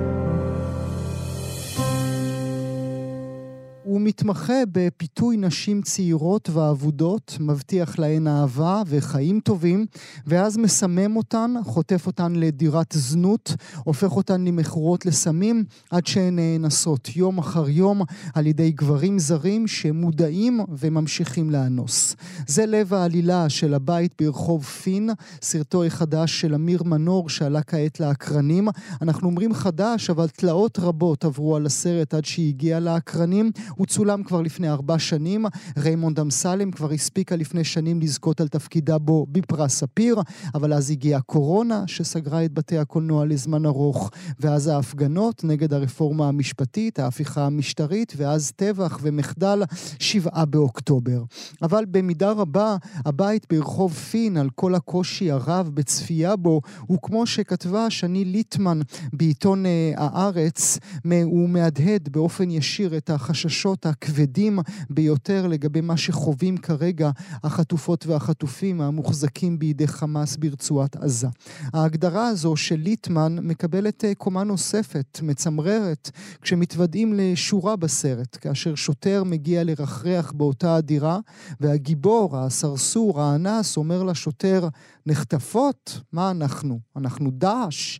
מתמחה בפיתוי נשים צעירות ואבודות, מבטיח להן אהבה וחיים טובים, ואז מסמם אותן, חוטף אותן לדירת זנות, הופך אותן למכורות לסמים, עד שהן נאנסות יום אחר יום על ידי גברים זרים שמודעים וממשיכים לאנוס. זה לב העלילה של הבית ברחוב פין, סרטו החדש של אמיר מנור שעלה כעת לאקרנים. אנחנו אומרים חדש, אבל תלאות רבות עברו על הסרט עד שהגיע לאקרנים. הוא צולם כבר לפני ארבע שנים. ריימונד אמסלם כבר הספיקה לפני שנים לזכות על תפקידה בו בפרס אופיר, אבל אז הגיעה קורונה שסגרה את בתי הקולנוע לזמן ארוך, ואז ההפגנות נגד הרפורמה המשפטית, ההפיכה המשטרית, ואז טבח ומחדל שבעה באוקטובר. אבל במידה רבה, הבית ברחוב פין, על כל הקושי הרב בצפייה בו, הוא כמו שכתבה שני ליטמן בעיתון אה, הארץ, הוא מהדהד באופן ישיר את החששות הכבדים ביותר לגבי מה שחווים כרגע החטופות והחטופים המוחזקים בידי חמאס ברצועת עזה. ההגדרה הזו של ליטמן מקבלת אה, קומה נוספת, מצמררת, כשמתוודעים לשורה בסרט, כאשר שוטר מגיע לרחרח באותה הדירה, והגיבור, הסרסור, האנס, אומר לשוטר, נחטפות? מה אנחנו? אנחנו דאעש.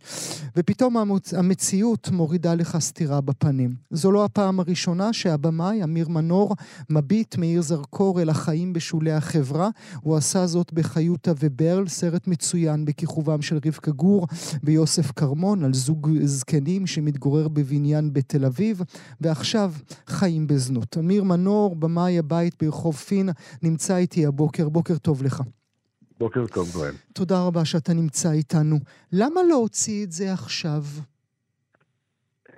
ופתאום המציאות מורידה לך סטירה בפנים. זו לא הפעם הראשונה שהבמאי, אמיר מנור, מביט מאיר זרקור אל החיים בשולי החברה. הוא עשה זאת בחיותה וברל, סרט מצוין בכיכובם של רבקה גור ויוסף כרמון על זוג זקנים שמתגורר בבניין בתל אביב, ועכשיו חיים בזנות. אמיר מנור, במאי הבית ברחוב פין, נמצא איתי הבוקר. בוקר טוב לך. בוקר טוב, גואל. תודה רבה שאתה נמצא איתנו. למה לא הוציא את זה עכשיו?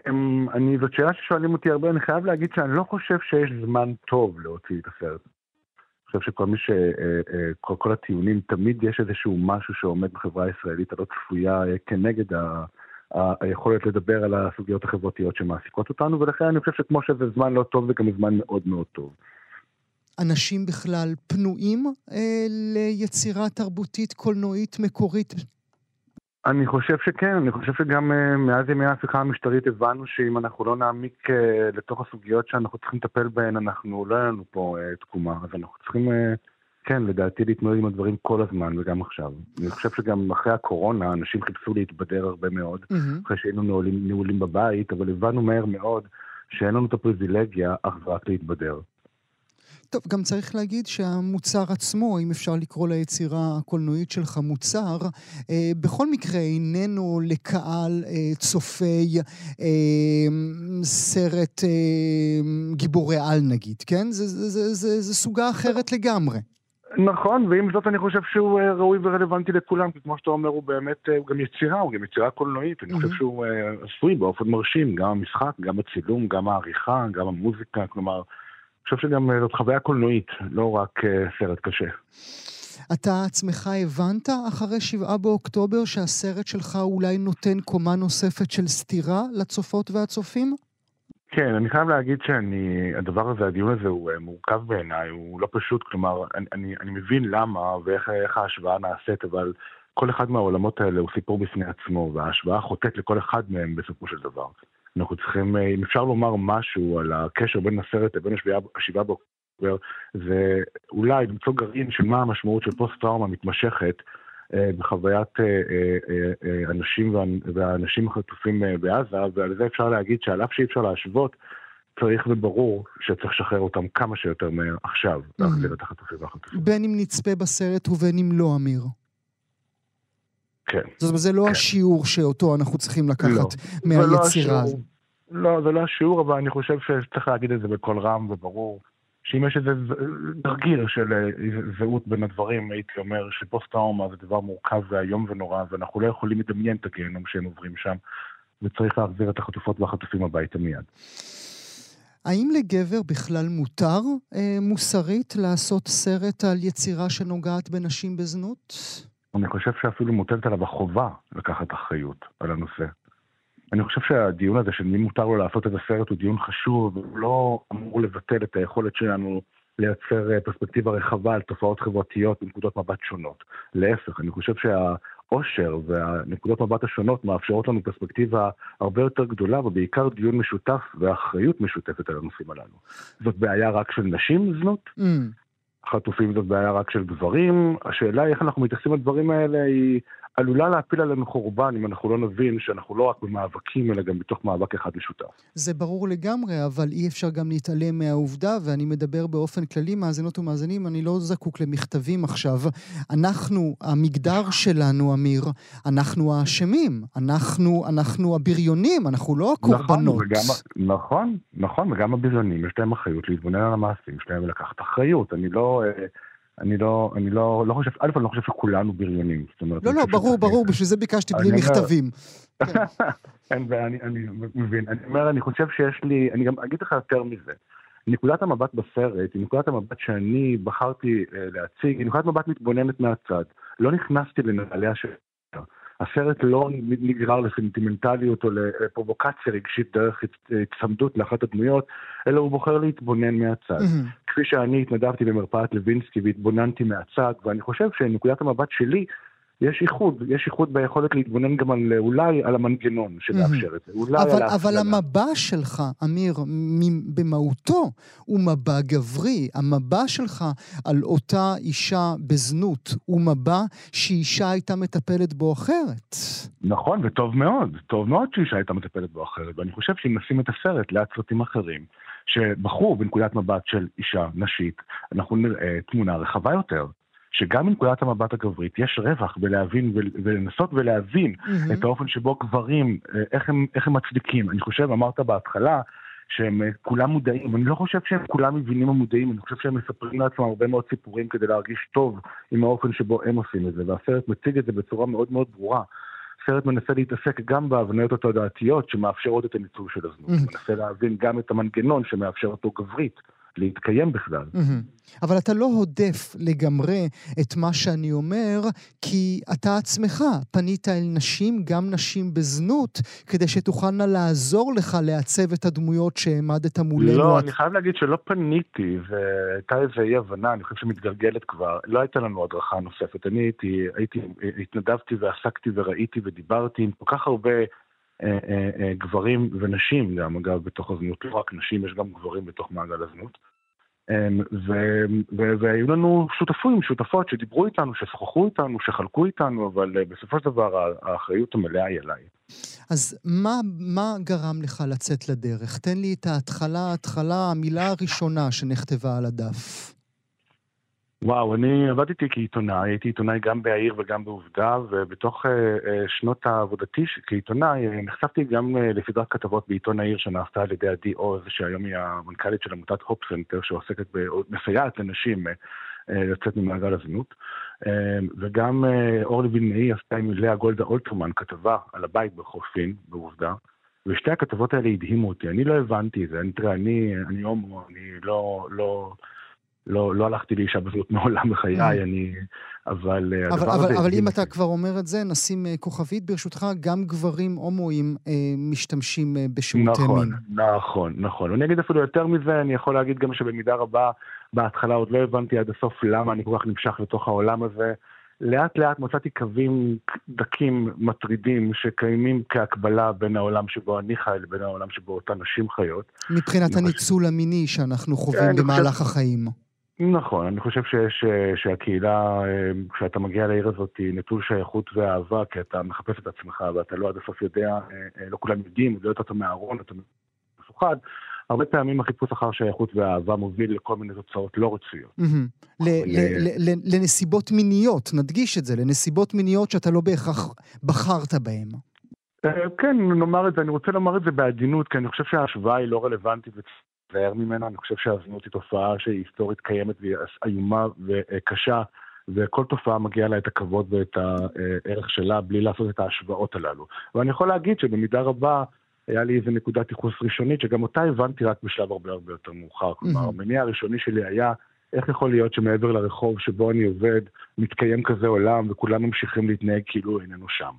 אמ, אני, זאת שאלה ששואלים אותי הרבה, אני חייב להגיד שאני לא חושב שיש זמן טוב להוציא את הסרט. אני חושב שכל מי ש... אה, אה, כל, כל הטיעונים, תמיד יש איזשהו משהו שעומד בחברה הישראלית הלא צפויה אה, כנגד ה... היכולת לדבר על הסוגיות החברתיות שמעסיקות אותנו, ולכן אני חושב שכמו שזה זמן לא טוב, זה גם זמן מאוד מאוד טוב. אנשים בכלל פנויים אה, ליצירה תרבותית קולנועית מקורית? אני חושב שכן, אני חושב שגם uh, מאז ימי ההפיכה המשטרית הבנו שאם אנחנו לא נעמיק uh, לתוך הסוגיות שאנחנו צריכים לטפל בהן, אנחנו, לא יהיה לנו פה uh, תקומה, אז אנחנו צריכים, כן, לדעתי להתמודד עם הדברים כל הזמן וגם עכשיו. אני חושב שגם אחרי הקורונה אנשים חיפשו להתבדר הרבה מאוד, mm-hmm. אחרי שהיינו נעולים, נעולים בבית, אבל הבנו מהר מאוד שאין לנו את הפריבילגיה אך ורק להתבדר. טוב, גם צריך להגיד שהמוצר עצמו, אם אפשר לקרוא ליצירה הקולנועית שלך מוצר, אה, בכל מקרה איננו לקהל אה, צופי אה, סרט אה, גיבורי על נגיד, כן? זה, זה, זה, זה, זה סוגה אחרת לגמרי. נכון, ועם זאת אני חושב שהוא אה, ראוי ורלוונטי לכולם, כי כמו שאתה אומר, הוא באמת, אה, הוא גם יצירה, הוא גם יצירה קולנועית. אני חושב שהוא אה, עשוי באופן מרשים, גם המשחק, גם הצילום, גם העריכה, גם המוזיקה, כלומר... חושב שגם אה, זאת חוויה קולנועית, לא רק אה, סרט קשה. אתה עצמך הבנת אחרי שבעה באוקטובר שהסרט שלך אולי נותן קומה נוספת של סתירה לצופות והצופים? כן, אני חייב להגיד שאני, הדבר הזה, הדיון הזה הוא אה, מורכב בעיניי, הוא לא פשוט, כלומר, אני, אני, אני מבין למה ואיך ההשוואה נעשית, אבל כל אחד מהעולמות האלה הוא סיפור בפני עצמו, וההשוואה חוטאת לכל אחד מהם בסופו של דבר. אנחנו צריכים, אה, אם אפשר לומר משהו על הקשר בין הסרט לבין השבעה באוקטובר, זה אולי למצוא גרעין של מה המשמעות של פוסט-טראומה מתמשכת אה, בחוויית אה, אנשים והאנשים החטופים בעזה, ועל זה אפשר להגיד שעל אף שאי אפשר להשוות, צריך וברור שצריך לשחרר אותם כמה שיותר מהר עכשיו, להחזיר את החטופים והחטופים. בין אם נצפה בסרט ובין אם לא, אמיר. כן. זאת אומרת, זה לא כן. השיעור שאותו אנחנו צריכים לקחת לא. מהיצירה הזאת. לא, זה לא השיעור, אבל אני חושב שצריך להגיד את זה בקול רם וברור. שאם יש איזה תרגיל של אה, זהות בין הדברים, הייתי אומר שפוסט-טראומה זה דבר מורכב ואיום ונורא, ואנחנו לא יכולים לדמיין את הגיהנום שהם עוברים שם, וצריך להחזיר את החטופות והחטופים הביתה מיד. האם לגבר בכלל מותר אה, מוסרית לעשות סרט על יצירה שנוגעת בנשים בזנות? אני חושב שאפילו מוטלת עליו החובה לקחת אחריות על הנושא. אני חושב שהדיון הזה של מי מותר לו לעשות את הסרט הוא דיון חשוב, והוא לא אמור לבטל את היכולת שלנו לייצר אה, פרספקטיבה רחבה על תופעות חברתיות בנקודות מבט שונות. להפך, אני חושב העושר והנקודות מבט השונות מאפשרות לנו פרספקטיבה הרבה יותר גדולה, ובעיקר דיון משותף ואחריות משותפת על הנושאים הללו. זאת בעיה רק של נשים זנות? Mm. חטופים זאת בעיה רק של גברים. השאלה היא איך אנחנו מתייחסים לדברים האלה היא עלולה להפיל עלינו חורבן אם אנחנו לא נבין שאנחנו לא רק במאבקים, אלא גם בתוך מאבק אחד משותף. זה ברור לגמרי, אבל אי אפשר גם להתעלם מהעובדה, ואני מדבר באופן כללי, מאזינות ומאזינים, אני לא זקוק למכתבים עכשיו. אנחנו, המגדר שלנו, אמיר, אנחנו האשמים, אנחנו, אנחנו הבריונים, אנחנו לא הקורבנות. נכון, וגם, נכון, נכון, וגם הבריונים, יש להם אחריות להתבונן על המעשים שלהם ולקחת אחריות. אני לא... אני לא, אני לא, לא חושב, א', אני לא חושב שכולנו בריונים. אומרת, לא, לא, ברור, ברור, בשביל זה ביקשתי בלי מכתבים. בעיה, אני מבין. אני אומר, אני חושב שיש לי, אני גם אגיד לך יותר מזה. נקודת המבט בסרט היא נקודת המבט שאני בחרתי אה, להציג, היא נקודת מבט מתבוננת מהצד. לא נכנסתי לנעליה של... הסרט לא נגרר לסנטימנטליות או לפרובוקציה רגשית דרך הצמדות לאחת הדמויות, אלא הוא בוחר להתבונן מהצד. Mm-hmm. כפי שאני התנדבתי במרפאת לוינסקי והתבוננתי מהצד, ואני חושב שנקודת המבט שלי יש איחוד, יש איחוד ביכולת להתבונן גם על אולי על המנגנון שמאפשר את זה, אולי אבל, על ההפגנה. אבל המבע שלך, אמיר, במהותו הוא מבע גברי. המבע שלך על אותה אישה בזנות הוא מבע שאישה הייתה מטפלת בו אחרת. נכון, וטוב מאוד, טוב מאוד שאישה הייתה מטפלת בו אחרת, ואני חושב שאם נשים את הסרט ליד סרטים אחרים, שבחרו בנקודת מבט של אישה נשית, אנחנו נראה תמונה רחבה יותר. שגם מנקודת המבט הגברית יש רווח בלהבין ולנסות ולהבין mm-hmm. את האופן שבו גברים, אה, איך הם, איך הם מצדיקים. אני חושב, אמרת בהתחלה, שהם אה, כולם מודעים, אני לא חושב שהם כולם מבינים ומודעים, אני חושב שהם מספרים לעצמם הרבה מאוד סיפורים כדי להרגיש טוב עם האופן שבו הם עושים את זה, והסרט מציג את זה בצורה מאוד מאוד ברורה. הסרט מנסה להתעסק גם בהבניות התודעתיות שמאפשרות את הניצול של הזנות. מנסה להבין גם את המנגנון שמאפשר אותו גברית. להתקיים בכלל. Mm-hmm. אבל אתה לא הודף לגמרי את מה שאני אומר, כי אתה עצמך פנית אל נשים, גם נשים בזנות, כדי שתוכלנה לעזור לך לעצב את הדמויות שהעמדת מולנו. לא, אני חייב להגיד שלא פניתי, והייתה איזו אי הבנה, אני חושב שמתגלגלת כבר. לא הייתה לנו הדרכה נוספת. אני הייתי, הייתי, התנדבתי ועסקתי וראיתי ודיברתי עם כל כך הרבה... אה, אה, אה, גברים ונשים גם, אגב, בתוך הזנות, לא רק נשים, יש גם גברים בתוך מעגל הזנות. אמ, והיו לנו שותפים, שותפות שדיברו איתנו, ששוחחו איתנו, שחלקו איתנו, אבל בסופו של דבר האחריות המלאה היא עליי. אז מה, מה גרם לך לצאת לדרך? תן לי את ההתחלה, ההתחלה, המילה הראשונה שנכתבה על הדף. וואו, אני עבדתי כעיתונאי, הייתי עיתונאי גם בהעיר וגם בעובדה, ובתוך uh, uh, שנות עבודתי כעיתונאי uh, נחשפתי גם uh, לסדרת כתבות בעיתון העיר שנעשתה על ידי עדי עוז, שהיום היא המנכ"לית של עמותת הופסנטר, שעוסקת, ב... מסייעת לנשים uh, uh, לצאת ממעגל הזנות. Uh, וגם uh, אורלי וילנאי עשתה עם לאה גולדה אולטרמן כתבה על הבית בחופין, בעובדה. ושתי הכתבות האלה הדהימו אותי, אני לא הבנתי את זה, אני, תראה, אני, אני הומו, אני לא, לא, לא, לא הלכתי לאישה בזנות מעולם בחיי, mm. אני... אבל אה, אבל, אבל, אבל אם אתה כבר אומר את זה, נשים אה, כוכבית ברשותך, גם גברים הומואים אה, משתמשים אה, בשירותי נכון, מין. נכון, נכון, נכון. אני אגיד אפילו יותר מזה, אני יכול להגיד גם שבמידה רבה, בהתחלה עוד לא הבנתי עד הסוף למה אני כל כך נמשך לתוך העולם הזה. לאט לאט מצאתי קווים דקים, מטרידים, שקיימים כהקבלה בין העולם שבו אני חי לבין העולם שבו אותן נשים חיות. מבחינת הניצול. המיני שאנחנו חווים כן, במהלך חושב... החיים. נכון, אני חושב שיש, אה, שהקהילה, אה, כשאתה מגיע לעיר הזאת, היא נטול שייכות ואהבה, כי אתה מחפש את עצמך ואתה לא עד הסוף יודע, אה, לא כולם יודעים, לא יודעת מהארון, אתה מפוחד. הרבה פעמים החיפוש אחר שייכות ואהבה מוביל לכל מיני תוצאות לא רצויות. לנסיבות מיניות, נדגיש את זה, לנסיבות מיניות שאתה לא בהכרח בחרת בהן. כן, נאמר את זה, אני רוצה לומר את זה בעדינות, כי אני חושב שההשוואה היא לא רלוונטית להיזהר ממנה. אני חושב שהזנות היא תופעה שהיא היסטורית קיימת והיא איומה וקשה, וכל תופעה מגיעה לה את הכבוד ואת הערך שלה בלי לעשות את ההשוואות הללו. ואני יכול להגיד שבמידה רבה היה לי איזו נקודת ייחוס ראשונית, שגם אותה הבנתי רק בשלב הרבה הרבה יותר מאוחר. כלומר, המניע הראשוני שלי היה... איך יכול להיות שמעבר לרחוב שבו אני עובד, מתקיים כזה עולם וכולם ממשיכים להתנהג כאילו איננו שם.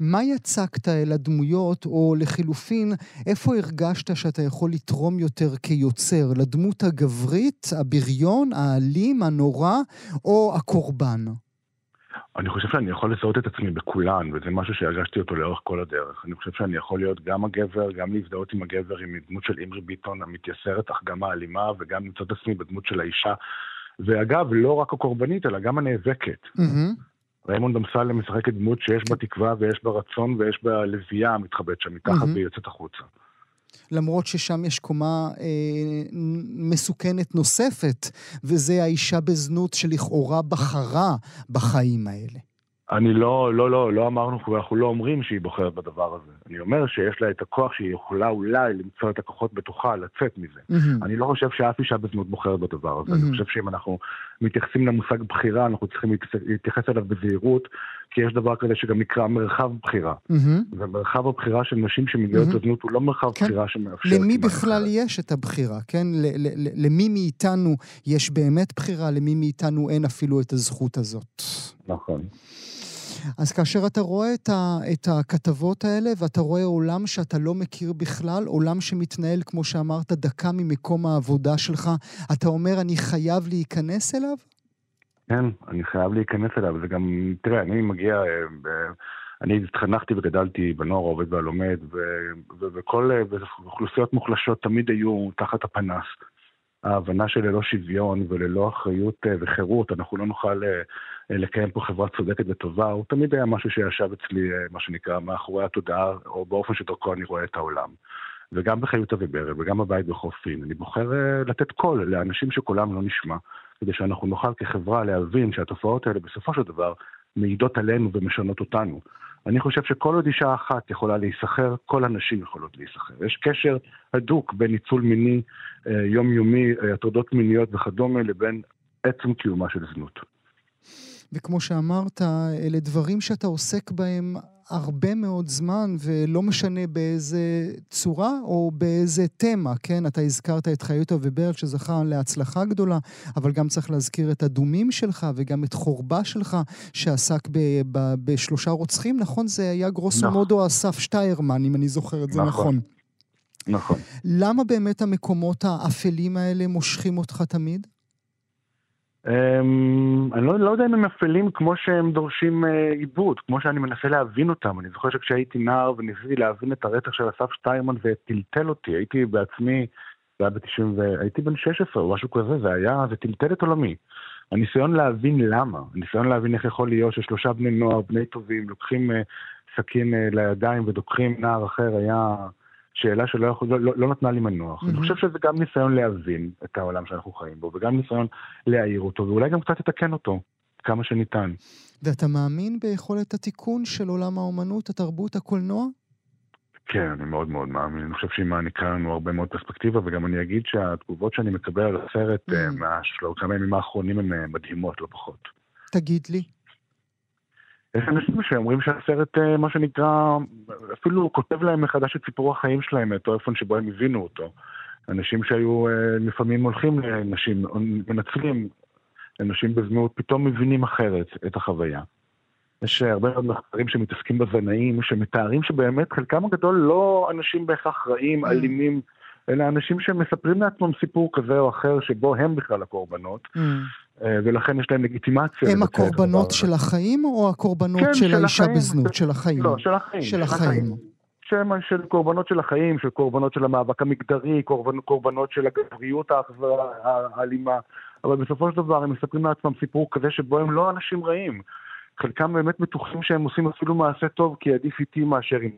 מה יצקת אל הדמויות, או לחילופין, איפה הרגשת שאתה יכול לתרום יותר כיוצר? לדמות הגברית, הבריון, האלים, הנורא, או הקורבן? אני חושב שאני יכול לזהות את עצמי בכולן, וזה משהו שהרגשתי אותו לאורך כל הדרך. אני חושב שאני יכול להיות גם הגבר, גם להזדהות עם הגבר, עם דמות של אימרי ביטון המתייסרת, אך גם האלימה, וגם למצוא את עצמי בדמות של האישה. ואגב, לא רק הקורבנית, אלא גם הנאבקת. Mm-hmm. ריימונד אמסלם משחקת דמות שיש בה תקווה ויש בה רצון ויש בה לביאה המתחבאת שם מתחת מהמם. והיא יוצאת החוצה. למרות ששם יש קומה אה, מסוכנת נוספת, וזה האישה בזנות שלכאורה בחרה בחיים האלה. אני לא, לא, לא, לא אמרנו, אנחנו לא אומרים שהיא בוחרת בדבר הזה. אני אומר שיש לה את הכוח שהיא יכולה אולי למצוא את הכוחות בתוכה לצאת מזה. מהמם. אני לא חושב שאף אישה בזנות בוחרת בדבר הזה. מהמם. אני חושב שאם אנחנו מתייחסים למושג בחירה, אנחנו צריכים להתייחס- אליו בזהירות, כי יש דבר כזה שגם נקרא מרחב בחירה. מהמם. ומרחב הבחירה של נשים שמגיעות מהמם. לזנות הוא לא מרחב כן. בחירה שמאפשר... למי בכלל אחרת. יש את הבחירה, כן? ל- ל- ל- למי מאיתנו יש באמת בחירה, למי מאיתנו אין אפילו את הזכות הזאת. נכון. אז כאשר אתה רואה את, ה, את הכתבות האלה ואתה רואה עולם שאתה לא מכיר בכלל, עולם שמתנהל, כמו שאמרת, דקה ממקום העבודה שלך, אתה אומר, אני חייב להיכנס אליו? כן, אני חייב להיכנס אליו. זה גם, תראה, אני מגיע, אה, אני התחנכתי וגדלתי בנוער העובד והלומד, וכל אה, אוכלוסיות מוחלשות תמיד היו תחת הפנס. ההבנה שללא שוויון וללא אחריות אה, וחירות, אנחנו לא נוכל לקיים פה חברה צודקת וטובה, הוא תמיד היה משהו שישב אצלי, אה, מה שנקרא, מאחורי התודעה, או באופן שדרכו אני רואה את העולם. וגם בחיותה וברל, וגם בבית בחופין, אני בוחר אה, לתת קול לאנשים שקולם לא נשמע, כדי שאנחנו נוכל כחברה להבין שהתופעות האלה בסופו של דבר מעידות עלינו ומשנות אותנו. אני חושב שכל עוד אישה אחת יכולה להיסחר, כל הנשים יכולות להיסחר. יש קשר הדוק בין ניצול מיני אה, יומיומי, אה, הטרדות מיניות וכדומה, לבין עצם קיומה של זנות. וכמו שאמרת, אלה דברים שאתה עוסק בהם הרבה מאוד זמן, ולא משנה באיזה צורה או באיזה תמה, כן? אתה הזכרת את חיוטה וברל שזכה להצלחה גדולה, אבל גם צריך להזכיר את הדומים שלך וגם את חורבה שלך, שעסק ב- ב- בשלושה רוצחים, נכון? זה היה גרוסו נכון. מודו אסף שטיירמן, אם אני זוכר את זה נכון. נכון. נכון. למה באמת המקומות האפלים האלה מושכים אותך תמיד? אמ, אני לא, לא יודע אם הם אפלים כמו שהם דורשים אה, עיבוד, כמו שאני מנסה להבין אותם. אני זוכר שכשהייתי נער וניסיתי להבין את הרצח של אסף שטיירמן זה טלטל אותי, הייתי בעצמי, זה היה ב-90 ו... הייתי בן 16 או משהו כזה, זה היה, זה טלטל את עולמי. הניסיון להבין למה, הניסיון להבין איך יכול להיות ששלושה בני נוער, בני טובים, לוקחים אה, סכין אה, לידיים ודוקרים נער אחר, היה שאלה שלא יכול, לא, לא, לא נתנה לי מנוח. אני מהמם. חושב שזה גם ניסיון להבין את העולם שאנחנו חיים בו, וגם ניסיון להעיר אותו, ואולי גם קצת לתקן אותו, כמה שניתן. ואתה מאמין ביכולת התיקון של עולם האומנות, התרבות, הקולנוע? כן, אני מאוד מאוד מאמין. אני חושב שהיא מעניקה לנו הרבה מאוד פרספקטיבה, וגם אני אגיד שהתגובות שאני מקבל על הסרט Mm. אה, מהשלו- כמה ימים האחרונים הן אה, מדהימות, לא פחות. תגיד לי. יש אנשים שאומרים שהסרט, אה, מה שנקרא, אפילו כותב להם מחדש את סיפור החיים שלהם, את האופן שבו הם הבינו אותו. אנשים שהיו אה, לפעמים הולכים לנשים, מנצלים לנשים בזנות, פתאום מבינים אחרת את החוויה. יש הרבה מאוד מחקרים שמתעסקים בזנאים, שמתארים שבאמת חלקם הגדול לא אנשים בהכרח רעים, Mm. אלא אנשים שמספרים לעצמם סיפור כזה או אחר שבו הם בכלל הקורבנות, אה, ולכן יש להם לגיטימציה. הם הקורבנות. של החיים או הקורבנות כן, של של האישה החיים. בזנות? של החיים. לא, של החיים. של החיים. שהם של קורבנות של החיים, של קורבנות של המאבק המגדרי, קורבנ, קורבנות של הגבריות האכזרה, האלימה, אבל בסופו של דבר הם מספרים לעצמם סיפור כזה שבו הם לא אנשים רעים. חלקם באמת בטוחים שהם עושים אפילו מעשה טוב, כי עדיף איתי מאשר אם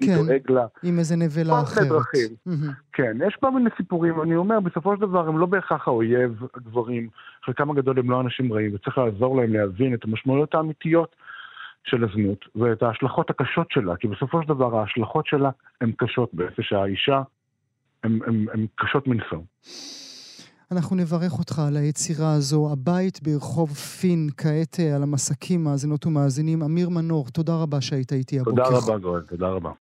כן. אני דואג לה. עם איזה נבלה אחרת. דרכים. מהמם. כן, יש כל מיני סיפורים, אני אומר, בסופו של דבר הם לא בהכרח האויב, הגברים, חלקם הגדול הם לא אנשים רעים, וצריך לעזור להם להבין את המשמעויות האמיתיות של הזנות, ואת ההשלכות הקשות שלה, כי בסופו של דבר ההשלכות שלה הן קשות, באיפה שהאישה הן קשות מנשוא. אנחנו נברך אותך על היצירה הזו. הבית ברחוב פין, כעת אה, על המסקים, מאזינות ומאזינים. אמיר מנור, תודה רבה שהיית איתי הבוקר. תודה רבה, גואל, תודה רבה.